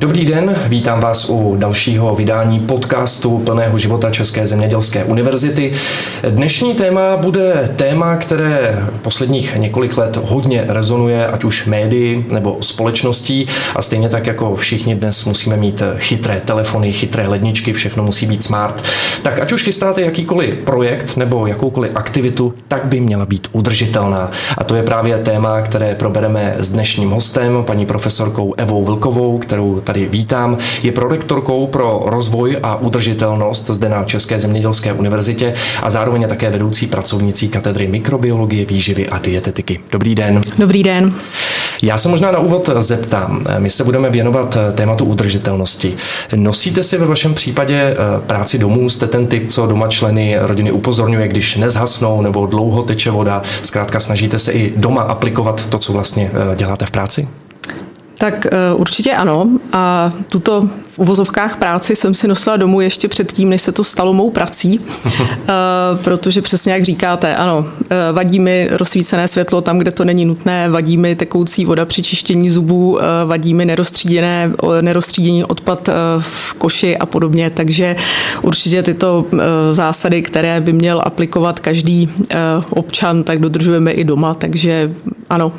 Dobrý den, vítám vás u dalšího vydání podcastu plného života České zemědělské univerzity. Dnešní téma bude téma, které posledních několik let hodně rezonuje, ať už médii nebo společností a stejně tak jako všichni dnes musíme mít chytré telefony, chytré ledničky, všechno musí být smart. Tak ať už chystáte jakýkoliv projekt nebo jakoukoliv aktivitu, tak by měla být udržitelná. A to je právě téma, které probereme s dnešním hostem, paní profesorkou Evou Vilkovou, kterou tady vítám. Je prorektorkou pro rozvoj a udržitelnost zde na České zemědělské univerzitě a zároveň je také vedoucí pracovnicí katedry mikrobiologie, výživy a dietetiky. Dobrý den. Dobrý den. Já se možná na úvod zeptám. My se budeme věnovat tématu udržitelnosti. Nosíte si ve vašem případě eh, práci domů? Jste ten typ, co doma členy rodiny upozorňuje, když nezhasnou nebo dlouho teče voda? Zkrátka snažíte se i doma aplikovat to, co vlastně eh, děláte v práci? Tak eh, určitě ano. A tuto v uvozovkách práci jsem si nosila domů ještě předtím, než se to stalo mou prací, eh, protože přesně jak říkáte, ano, eh, vadí mi rozsvícené světlo tam, kde to není nutné, vadí mi tekoucí voda při čištění zubů, vadí mi nerozstříděné, odpad v koši a podobně, takže určitě tyto zásady, které by měl aplikovat každý občan, tak dodržujeme i doma, takže ano,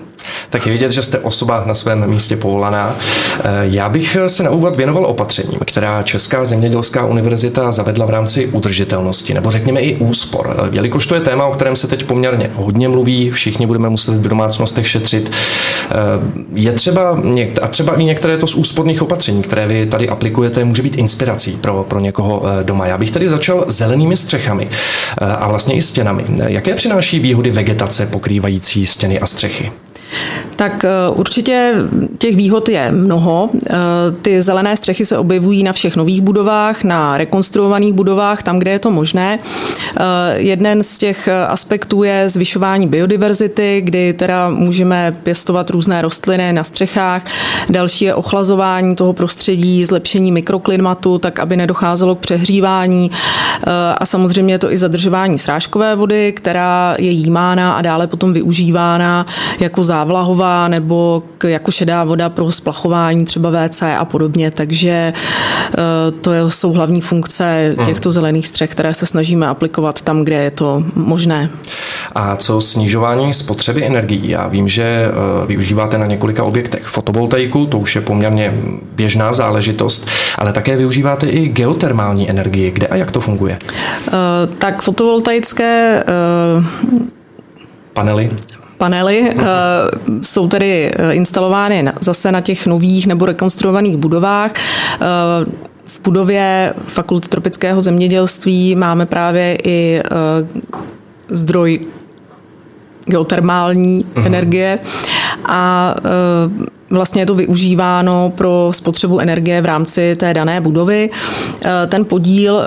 tak je vidět, že jste osoba na svém místě povolaná. Eh, já bych se na úvod věnoval opatřením, která Česká zemědělská univerzita zavedla v rámci udržitelnosti, nebo řekněme i úspor. Eh, jelikož to je téma, o kterém se teď poměrně hodně mluví, všichni budeme muset v domácnostech šetřit. Eh, je třeba, a třeba i některé to z úsporných opatření, které vy tady aplikujete, může být inspirací pro, pro někoho doma. Já bych tady začal zelenými střechami a vlastně i stěnami. Jaké přináší výhody vegetace pokrývající stěny a střechy? Tak eh, určitě těch výhod je mnoho. Eh, ty zelené střechy se objevují na všech nových budovách, na rekonstruovaných budovách, tam, kde je to možné. Eh, jeden z těch aspektů je zvyšování biodiverzity, kdy teda můžeme pěstovat různé rostliny na střechách. Další je ochlazování toho prostředí, zlepšení mikroklimatu, tak aby nedocházelo k přehřívání. A samozřejmě je to i zadržování srážkové vody, která je jímána a dále potom využívána jako závod nebo k, jako šedá voda pro splachování třeba WC a podobně, takže eh, to jsou hlavní funkce hmm. těchto zelených střech, které se snažíme aplikovat tam, kde je to možné. A co snižování spotřeby energií? Já vím, že eh, využíváte na několika objektech fotovoltaiku, to už je poměrně běžná záležitost, ale také využíváte i geotermální energii. Kde a jak to funguje? Uh, tak fotovoltaické panely panely eh, jsou tedy eh, instalovány zase na těch nových nebo rekonstruovaných budovách. Eh, v budově Fakulty tropického zemědělství máme právě i zdroj geotermální uh-huh. energie a vlastně je to využíváno pro spotřebu energie v rámci té dané budovy. Eh, ten podíl eh,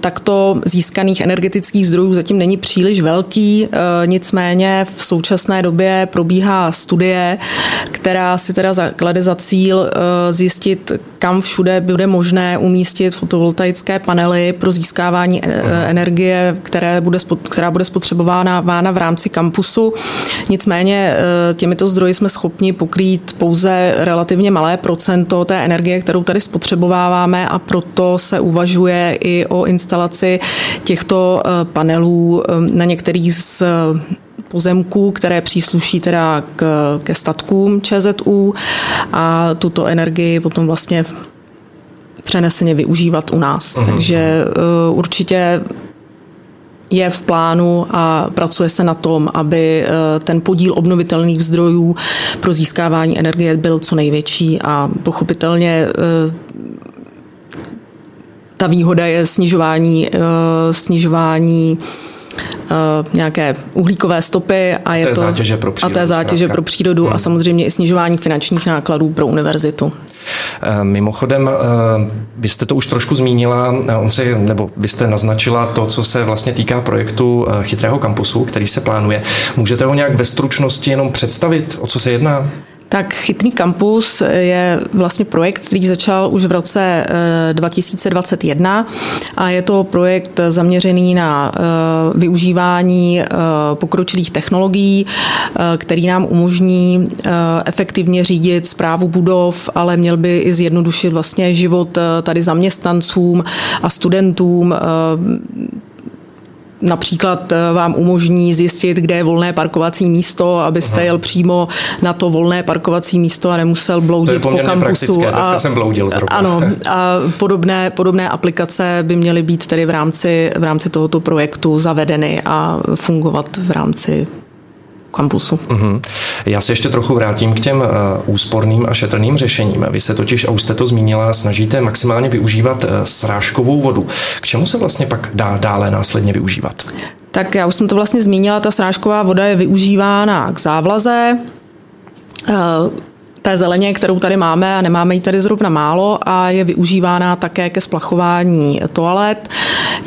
takto získaných energetických zdrojů zatím není příliš velký, eh, nicméně v současné době probíhá studie, která si teda klade za cíl zjistit, kam všude bude možné umístit fotovoltaické panely pro získávání energie, které bude, která bude spotřebována v rámci kampusu. Nicméně těmito zdroji jsme schopni pokrýt pouze pouze relativně malé procento té energie, kterou tady spotřebováváme a proto se uvažuje i o instalaci těchto eh, panelů eh, na některých z eh, pozemků, které přísluší teda k, ke statkům ČZU a tuto energii potom vlastně přeneseně využívat u nás. Uh-huh. Takže uh, určitě je v plánu a pracuje se na tom, aby eh, ten podíl obnovitelných zdrojů pro získávání energie byl co největší a pochopitelně eh, ta výhoda je snižování, eh, snižování nějaké uhlíkové stopy a je té to zátěže pro přírodu, a té zátěže zkrátka. pro přírodu hmm. a samozřejmě i snižování finančních nákladů pro univerzitu. Eh, mimochodem, eh, vy jste to už trošku zmínila, eh, on si, nebo vy jste naznačila to, co se vlastně týká projektu Chytrého kampusu, který se plánuje. Můžete ho nějak ve stručnosti jenom představit, o co se jedná? Tak Chytrý kampus je vlastně projekt, který začal už v roce 2021 a je to projekt zaměřený na využívání pokročilých technologií, který nám umožní efektivně řídit zprávu budov, ale měl by i zjednodušit vlastně život tady zaměstnancům a studentům Například eh, vám umožní zjistit, kde je volné parkovací místo, abyste Aha. jel přímo na to volné parkovací místo a nemusel bloudit po kampusu. Dneska a, jsem bloudil zrovna. Ano, a podobné, podobné aplikace by měly být tedy v rámci, v rámci tohoto projektu zavedeny a fungovat v rámci kampusu. Uh-huh. Já se ještě trochu vrátím k těm uh, úsporným a šetrným řešením. Vy se totiž, a už jste to zmínila, snažíte maximálně využívat uh, srážkovou vodu. K čemu se vlastně pak dá dále následně využívat? Tak já už jsem to vlastně zmínila, ta srážková voda je využívána k závlaze, uh, té zeleně, kterou tady máme a nemáme ji tady zrovna málo a je využívána také ke splachování toalet.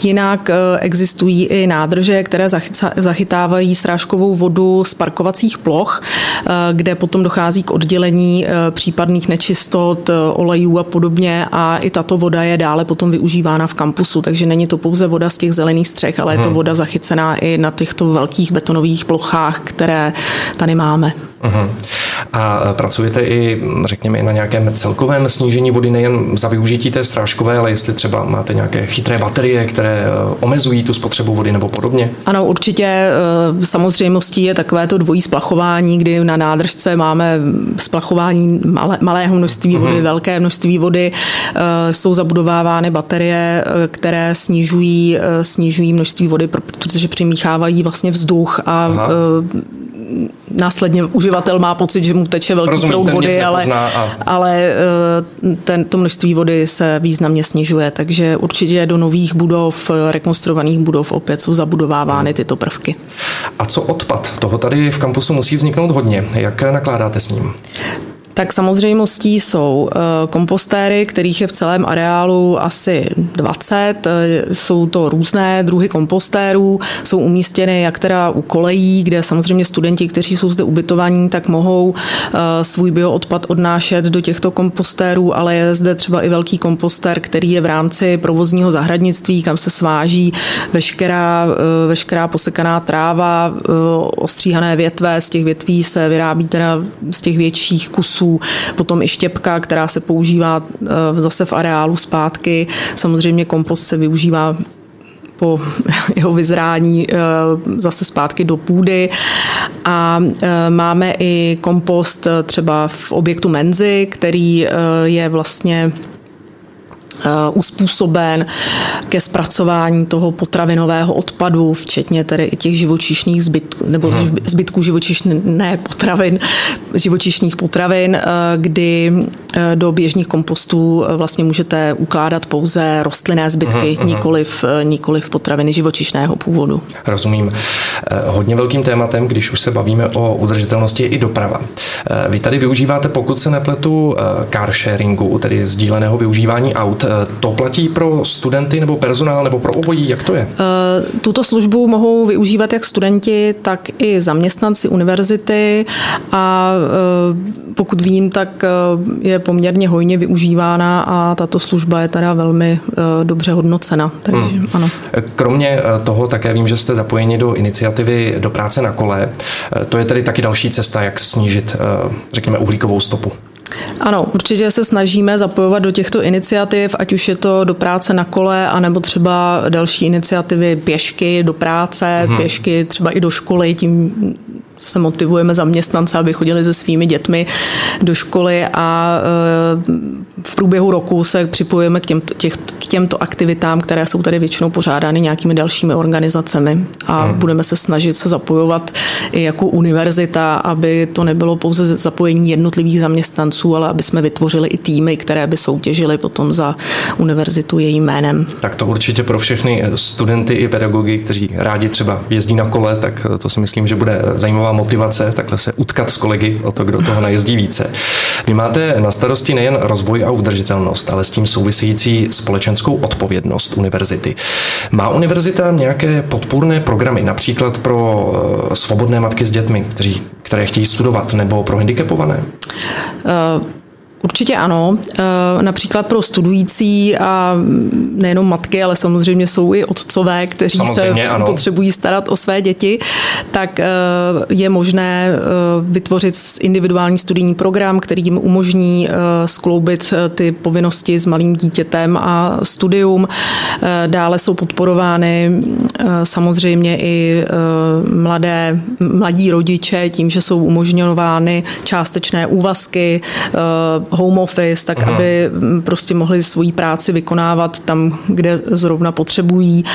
Jinak eh, existují i nádrže, které zachytávají srážkovou vodu z parkovacích ploch, eh, kde potom dochází k oddělení eh, případných nečistot, olejů a podobně a i tato voda je dále potom využívána v kampusu, takže není to pouze voda z těch zelených střech, ale je to hmm. voda zachycená i na těchto velkých betonových plochách, které tady máme. Uh-huh. A pracujete i, řekněme, i na nějakém celkovém snížení vody, nejen za využití té strážkové, ale jestli třeba máte nějaké chytré baterie, které eh, omezují tu spotřebu vody nebo podobně? Ano, určitě eh, samozřejmostí je takové to dvojí splachování, kdy na nádržce máme splachování malé, malého množství vody, uh-huh. velké množství vody, jsou zabudovávány baterie, které snižují, snižují množství vody, protože přimíchávají vlastně vzduch a Aha následně uživatel má pocit, že mu teče velký Rozumím, proud vody, ale, a... ale eh, ten, to množství vody se významně snižuje, takže určitě do nových budov, rekonstruovaných budov opět jsou zabudovávány hmm. tyto prvky. A co odpad? Toho tady v kampusu musí vzniknout hodně. Jak nakládáte s ním? Tak samozřejmostí jsou eh, kompostéry, kterých je v celém areálu asi 20. Eh, jsou to různé druhy kompostérů, jsou umístěny jak teda u kolejí, kde samozřejmě studenti, kteří jsou zde ubytovaní, tak mohou eh, svůj bioodpad odnášet do těchto kompostérů, ale je zde třeba i velký kompostér, který je v rámci provozního zahradnictví, kam se sváží veškerá, veškerá posekaná tráva, ostříhané větve, z těch větví se vyrábí teda z těch větších kusů kusů, potom i štěpka, která se používá eh, zase v areálu zpátky. Samozřejmě kompost se využívá po jeho vyzrání eh, zase zpátky do půdy. A eh, máme i kompost třeba v objektu Menzy, který je vlastně uspůsoben ke zpracování toho potravinového odpadu, včetně tedy i těch živočišných zbytků, nebo hmm. zbytků živočišné potravin, živočišných potravin, eh, kdy eh, do běžných kompostů vlastně můžete ukládat pouze rostlinné zbytky, hmm. nikoliv, nikoliv potraviny živočišného původu. Rozumím. Hodně velkým tématem, když už se bavíme o udržitelnosti, je i doprava. Vy tady využíváte, pokud se nepletu, car sharingu, tedy sdíleného využívání aut. To platí pro studenty nebo personál nebo pro obojí? Jak to je? Eh, tuto službu mohou využívat jak studenti, tak i zaměstnanci univerzity a eh, pokud vím, tak eh, je poměrně hojně využívána a tato služba je teda velmi dobře hodnocena. Takže, hmm. ano. Kromě toho také vím, že jste zapojeni do iniciativy do práce na kole. To je tedy taky další cesta, jak snížit, řekněme, uhlíkovou stopu. Ano, určitě se snažíme zapojovat do těchto iniciativ, ať už je to do práce na kole, anebo třeba další iniciativy pěšky do práce, hmm. pěšky třeba i do školy, tím se motivujeme zaměstnance, aby chodili se svými dětmi do školy a e, v průběhu roku se připojujeme k těmto, těch, k těmto aktivitám, které jsou tady většinou pořádány nějakými dalšími organizacemi a hmm. budeme se snažit se zapojovat i jako univerzita, aby to nebylo pouze zapojení jednotlivých zaměstnanců, ale aby jsme vytvořili i týmy, které by soutěžily potom za univerzitu jejím jménem. Tak to určitě pro všechny studenty i pedagogy, kteří rádi třeba jezdí na kole, tak to si myslím, že bude zajímavé zajímavá motivace takhle se utkat s kolegy o to, kdo toho najezdí více. Vy máte na starosti nejen rozvoj a udržitelnost, ale s tím související společenskou odpovědnost univerzity. Má univerzita nějaké podpůrné programy, například pro eh, svobodné matky s dětmi, kteří, které chtějí studovat, nebo pro handicapované? Uh... Určitě ano. Eh, například pro studující a nejenom matky, ale samozřejmě jsou i otcové, kteří samozřejmě, se ano. potřebují starat o své děti, tak eh, je možné eh, vytvořit individuální studijní program, který jim umožní skloubit ty povinnosti s malým dítětem a studium. Dále jsou podporovány samozřejmě i mladé, mladí rodiče tím, že jsou umožňovány částečné úvazky, home office, tak Aha. aby mm, prostě mohli svoji práci vykonávat tam, kde zrovna potřebují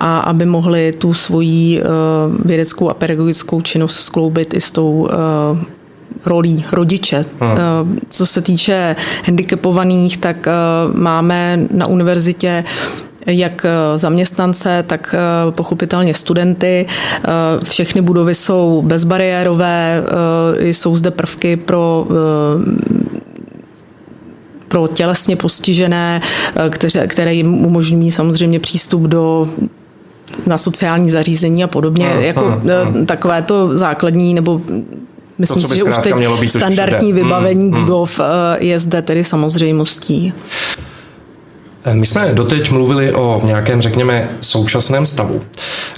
a aby mohli tu svoji uh, vědeckou a pedagogickou činnost skloubit i s tou uh, rolí rodiče. Aha. Eh, co se týče handicapovaných, tak máme na univerzitě jak zaměstnance, tak pochopitelně studenty. Všechny budovy jsou bezbariérové, jsou zde prvky pro pro tělesně postižené, eh, které, které jim umožňují samozřejmě přístup do na sociální zařízení a podobně. Hmm, jako hmm, takové to základní nebo Myslím si, že už teď standardní vybavení hmm, budov hmm. je zde tedy samozřejmostí. My jsme doteď mluvili o nějakém, řekněme, současném stavu.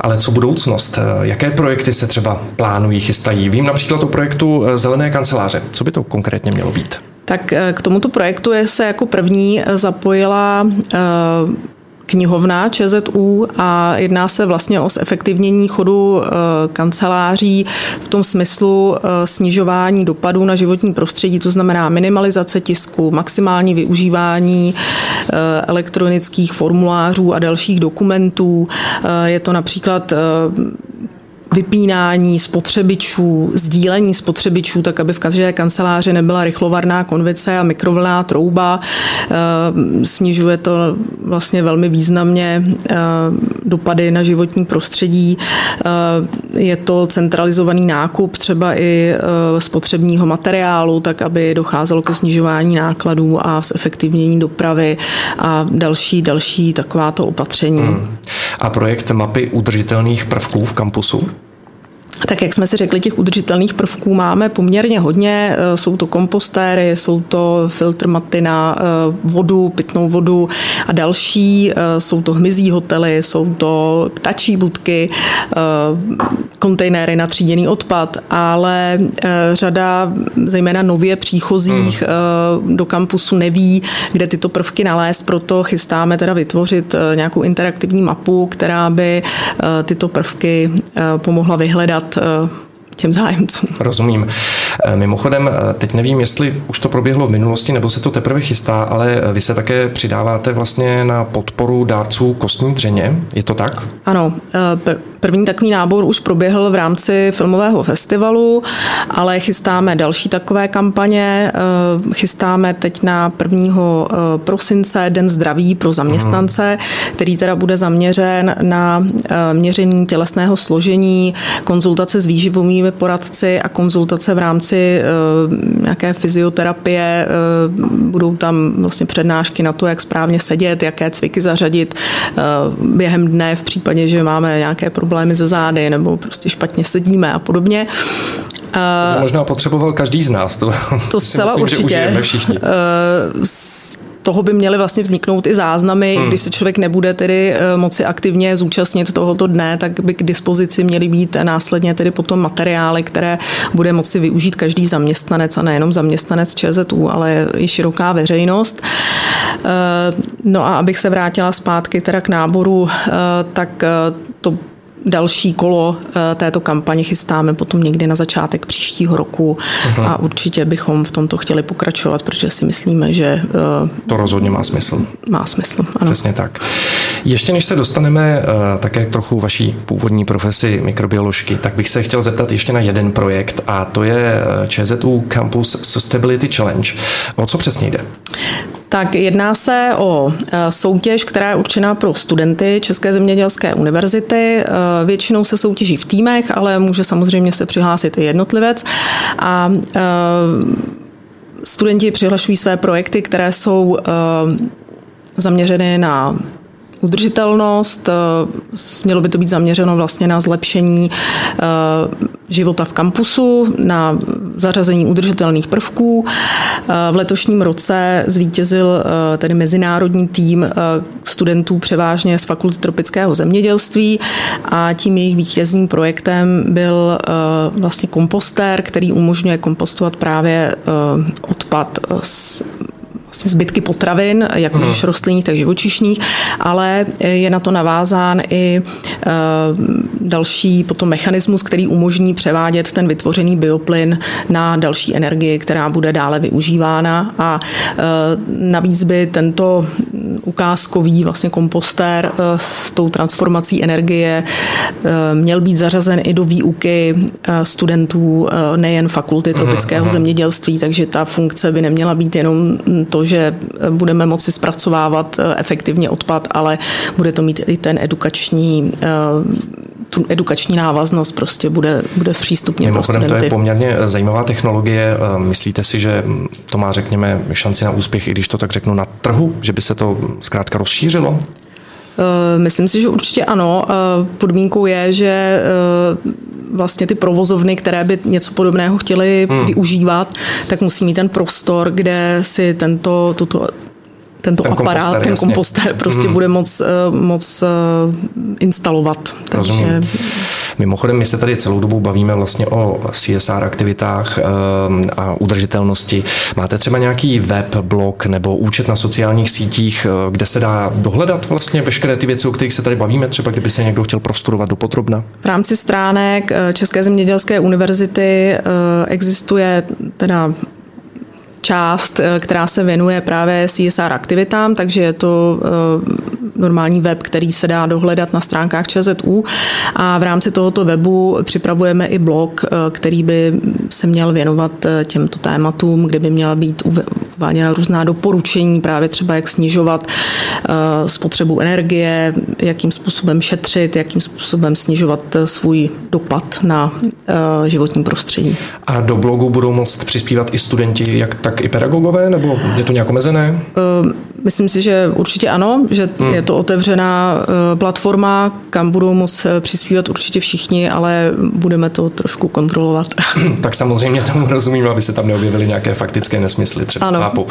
Ale co budoucnost? Jaké projekty se třeba plánují, chystají? Vím například o projektu Zelené kanceláře. Co by to konkrétně mělo být? Tak eh, k tomuto projektu je se jako první eh, zapojila eh, knihovna ČZU a jedná se vlastně o zefektivnění chodu kanceláří v tom smyslu snižování dopadů na životní prostředí, to znamená minimalizace tisku, maximální využívání elektronických formulářů a dalších dokumentů. Je to například vypínání spotřebičů, sdílení spotřebičů, tak aby v každé kanceláři nebyla rychlovarná konvice a mikrovlná trouba. Eh, snižuje to vlastně velmi významně eh, dopady na životní prostředí. Eh, je to centralizovaný nákup třeba i spotřebního materiálu, tak aby docházelo ke snižování nákladů a zefektivnění dopravy a další, další takováto opatření. Hmm. A projekt mapy udržitelných prvků v kampusu? Tak jak jsme si řekli, těch udržitelných prvků máme poměrně hodně. Eh, jsou to kompostéry, jsou to filtr maty na eh, vodu, pitnou vodu a další. Eh, jsou to hmyzí hotely, jsou to ptačí budky, kontejnery na tříděný odpad, ale řada zejména nově příchozích hmm. do kampusu neví, kde tyto prvky nalézt, proto chystáme teda vytvořit nějakou interaktivní mapu, která by tyto prvky pomohla vyhledat Eh, těm zájemcům. Rozumím. Eh, mimochodem, eh, teď nevím, jestli už to proběhlo v minulosti, nebo se to teprve chystá, ale vy se také přidáváte vlastně na podporu dárců kostní dřeně. Je to tak? Ano. První takový nábor už proběhl v rámci filmového festivalu, ale chystáme další takové kampaně. Eh, chystáme teď na 1. Eh, prosince Den zdraví pro zaměstnance, který teda bude zaměřen na eh, měření tělesného složení, konzultace s výživovými poradci a konzultace v rámci nějaké fyzioterapie. Budou tam vlastně přednášky na to, jak správně sedět, jaké cviky zařadit během dne v případě, že máme nějaké problémy problémy ze zády nebo prostě špatně sedíme a podobně. To možná potřeboval každý z nás. To, to zcela myslím, určitě. Že všichni. Z toho by měly vlastně vzniknout i záznamy, hmm. když se člověk nebude tedy eh, moci aktivně zúčastnit tohoto dne, tak by k dispozici měly být následně tedy potom materiály, které bude moci využít každý zaměstnanec a nejenom zaměstnanec ČZU, ale i široká veřejnost. Eh, no a abych se vrátila zpátky teda k náboru, eh, tak to další kolo eh, této kampaně chystáme potom někdy na začátek příštího roku Aha. a určitě bychom v tomto chtěli pokračovat, protože si myslíme, že... Eh, to rozhodně má smysl. Má smysl, ano. Přesně tak. Ještě než se dostaneme eh, také k trochu vaší původní profesi mikrobioložky, tak bych se chtěl zeptat ještě na jeden projekt a to je ČZU Campus Sustainability Challenge. O co přesně jde? Tak jedná se o e, soutěž, která je určená pro studenty České zemědělské univerzity. E, většinou se soutěží v týmech, ale může samozřejmě se přihlásit i jednotlivec. A e, studenti přihlašují své projekty, které jsou zaměřeny na udržitelnost, mělo by to být zaměřeno vlastně na zlepšení života v kampusu, na zařazení udržitelných prvků. V letošním roce zvítězil tedy mezinárodní tým studentů převážně z Fakulty tropického zemědělství a tím jejich vítězným projektem byl vlastně kompostér, který umožňuje kompostovat právě odpad z vlastně zbytky potravin, jak už hmm. rostlinných, tak živočišných, ale je na to navázán i eh, další potom mechanismus, který umožní převádět ten vytvořený bioplyn na další energii, která bude dále využívána a eh, navíc by tento ukázkový vlastně kompostér eh, s tou transformací energie měl být zařazen i do výuky studentů nejen fakulty mhm, tropického zemědělství, takže ta funkce by neměla být jenom to, že budeme moci zpracovávat eh, efektivně odpad, ale bude to mít i ten edukační eh, tu edukační návaznost prostě bude, bude zpřístupně pro studenty. to je poměrně zajímavá technologie. Eh, myslíte si, že to má, řekněme, šanci na úspěch, i když to tak řeknu, na trhu? Že by se to zkrátka rozšířilo? Myslím si, že určitě ano. Podmínkou je, že vlastně ty provozovny, které by něco podobného chtěly hmm. využívat, tak musí mít ten prostor, kde si tento, tuto tento ten aparát, komposter, ten jasně. komposter prostě hmm. bude moc, eh, moc eh, instalovat. Takže... Rozumím. Mimochodem, my se tady celou dobu bavíme vlastně o CSR aktivitách eh, a udržitelnosti. Máte třeba nějaký web, blog nebo účet na sociálních sítích, kde se dá dohledat vlastně veškeré ty věci, o kterých se tady bavíme, třeba kdyby se někdo chtěl prostudovat do potrobna? V rámci stránek České zemědělské univerzity existuje teda část, eh, která se věnuje právě CSR aktivitám, takže je to eh, normální web, který se dá dohledat na stránkách ČZU a v rámci tohoto webu připravujeme i blog, eh, který by se měl věnovat těmto tématům, kde by měla být uváděna různá doporučení, právě třeba jak snižovat spotřebu energie, jakým způsobem šetřit, jakým způsobem snižovat svůj dopad na životní prostředí. A do blogu budou moct přispívat i studenti, jak tak tak i pedagogové, nebo je to nějak omezené? Myslím si, že určitě ano, že hmm. je to otevřená eh, platforma, kam budou moct eh, přispívat určitě všichni, ale budeme to trošku kontrolovat. tak samozřejmě tomu rozumím, aby se tam neobjevily nějaké faktické nesmysly, třeba ano. chápu.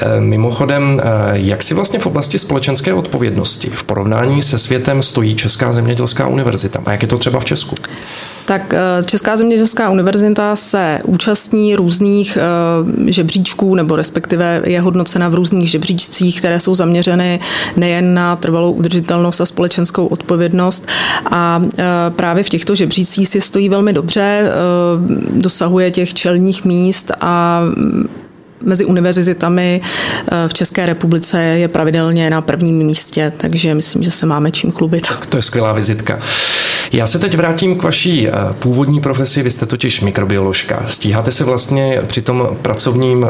Ehm, mimochodem, eh, jak si vlastně v oblasti společenské odpovědnosti v porovnání se světem stojí Česká zemědělská univerzita? A jak je to třeba v Česku? Tak Česká zemědělská univerzita se účastní různých žebříčků, nebo respektive je hodnocena v různých žebříčcích, které jsou zaměřeny nejen na trvalou udržitelnost a společenskou odpovědnost. A e, právě v těchto žebřících si stojí velmi dobře, e, dosahuje těch čelních míst a mezi univerzitami eh, v České republice je pravidelně na prvním místě, takže myslím, že se máme čím chlubit. Tak to je skvělá vizitka. Já se teď vrátím k vaší eh, původní profesi, vy jste totiž mikrobioložka. Stíháte se vlastně při tom pracovním,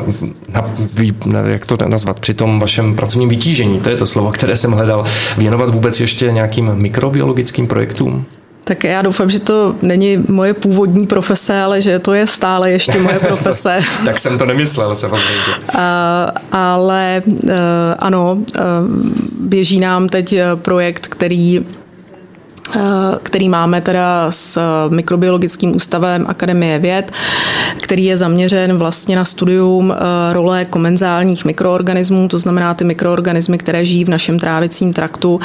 jak to nazvat, při tom vašem pracovním vytížení, to je to slovo, které jsem hledal, věnovat vůbec ještě nějakým mikrobiologickým projektům? Tak já doufám, že to není moje původní profese, ale že to je stále ještě moje profese. tak jsem to nemyslel samozřejmě. Uh, ale uh, ano, uh, běží nám teď projekt, který Eh, který máme teda s Mikrobiologickým ústavem Akademie věd, který je zaměřen vlastně na studium eh, role komenzálních mikroorganismů, to znamená ty mikroorganismy, které žijí v našem trávicím traktu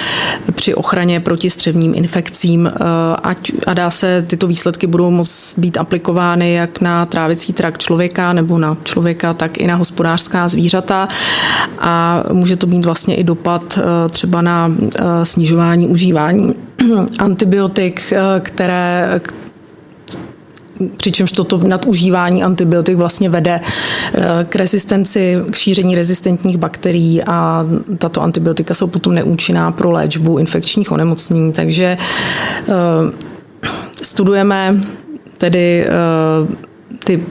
při ochraně proti střevním infekcím. Eh, ať, a dá se, tyto výsledky budou moct být aplikovány jak na trávicí trakt člověka nebo na člověka, tak i na hospodářská zvířata a může to mít vlastně i dopad třeba na snižování užívání antibiotik, eh, které přičemž toto nadužívání antibiotik vlastně vede eh, k rezistenci, k šíření rezistentních bakterií a tato antibiotika jsou potom neúčinná pro léčbu infekčních onemocnění. Takže eh, studujeme tedy ty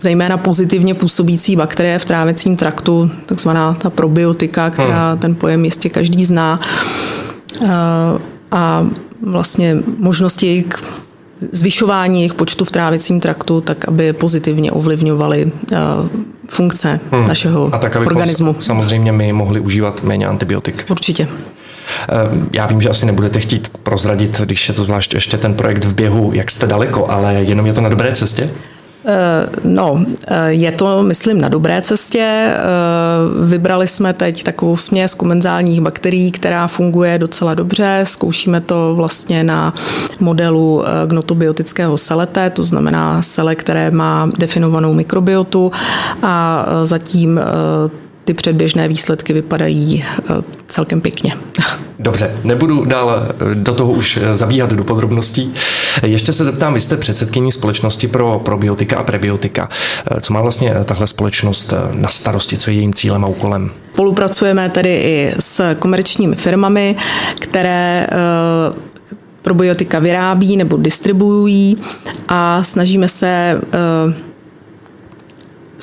zejména pozitivně působící bakterie v trávicím traktu, takzvaná ta probiotika, která hmm. ten pojem jistě každý zná a vlastně možnosti jejich zvyšování jejich počtu v trávicím traktu, tak aby pozitivně ovlivňovali funkce hmm. našeho A tak, organismu. samozřejmě my mohli užívat méně antibiotik. Určitě. Ehm, já vím, že asi nebudete chtít prozradit, když je to zvlášť ještě ten projekt v běhu, jak jste daleko, ale jenom je to na dobré cestě? Eh, no, eh, je to, myslím, na dobré cestě. Eh, vybrali jsme teď takovou směs komenzálních bakterií, která funguje docela dobře. Zkoušíme to vlastně na modelu gnotobiotického selete, to znamená sele, které má definovanou mikrobiotu a zatím ty předběžné výsledky vypadají celkem pěkně. Dobře, nebudu dál do toho už zabíhat do podrobností. Ještě se zeptám, vy jste předsedkyní společnosti pro probiotika a prebiotika. Co má vlastně tahle společnost na starosti, co je jejím cílem a úkolem? Spolupracujeme tedy i s komerčními firmami, které eh, probiotika vyrábí nebo distribuují a snažíme se eh,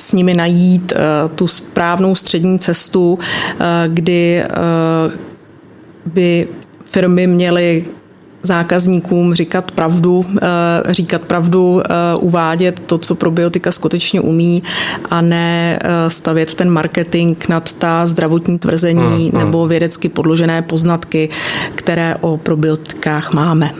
s nimi najít eh, tu správnou střední cestu, kdy by firmy měly zákazníkům říkat pravdu, eh, říkat pravdu, eh, uvádět to, co probiotika skutečně umí a ne eh, stavět ten marketing nad ta zdravotní tvrzení hmm, hmm. nebo vědecky podložené poznatky, které o probiotikách máme.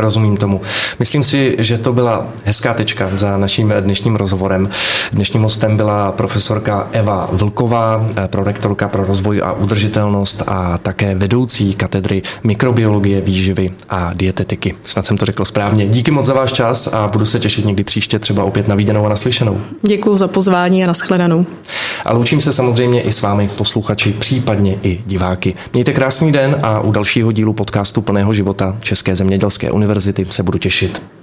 Rozumím tomu. Myslím si, že to byla hezká tečka za naším dnešním rozhovorem. Dnešním hostem byla profesorka Eva Vlková, prorektorka pro rozvoj a udržitelnost a také vedoucí katedry mikrobiologie, výživy a dietetiky. Snad jsem to řekl správně. Díky moc za váš čas a budu se těšit někdy příště třeba opět na výdanou a naslyšenou. Děkuji za pozvání a nashledanou. A loučím se samozřejmě i s vámi posluchači, případně i diváky. Mějte krásný den a u dalšího dílu podcastu Plného života České zemědělské univerzity se budu těšit.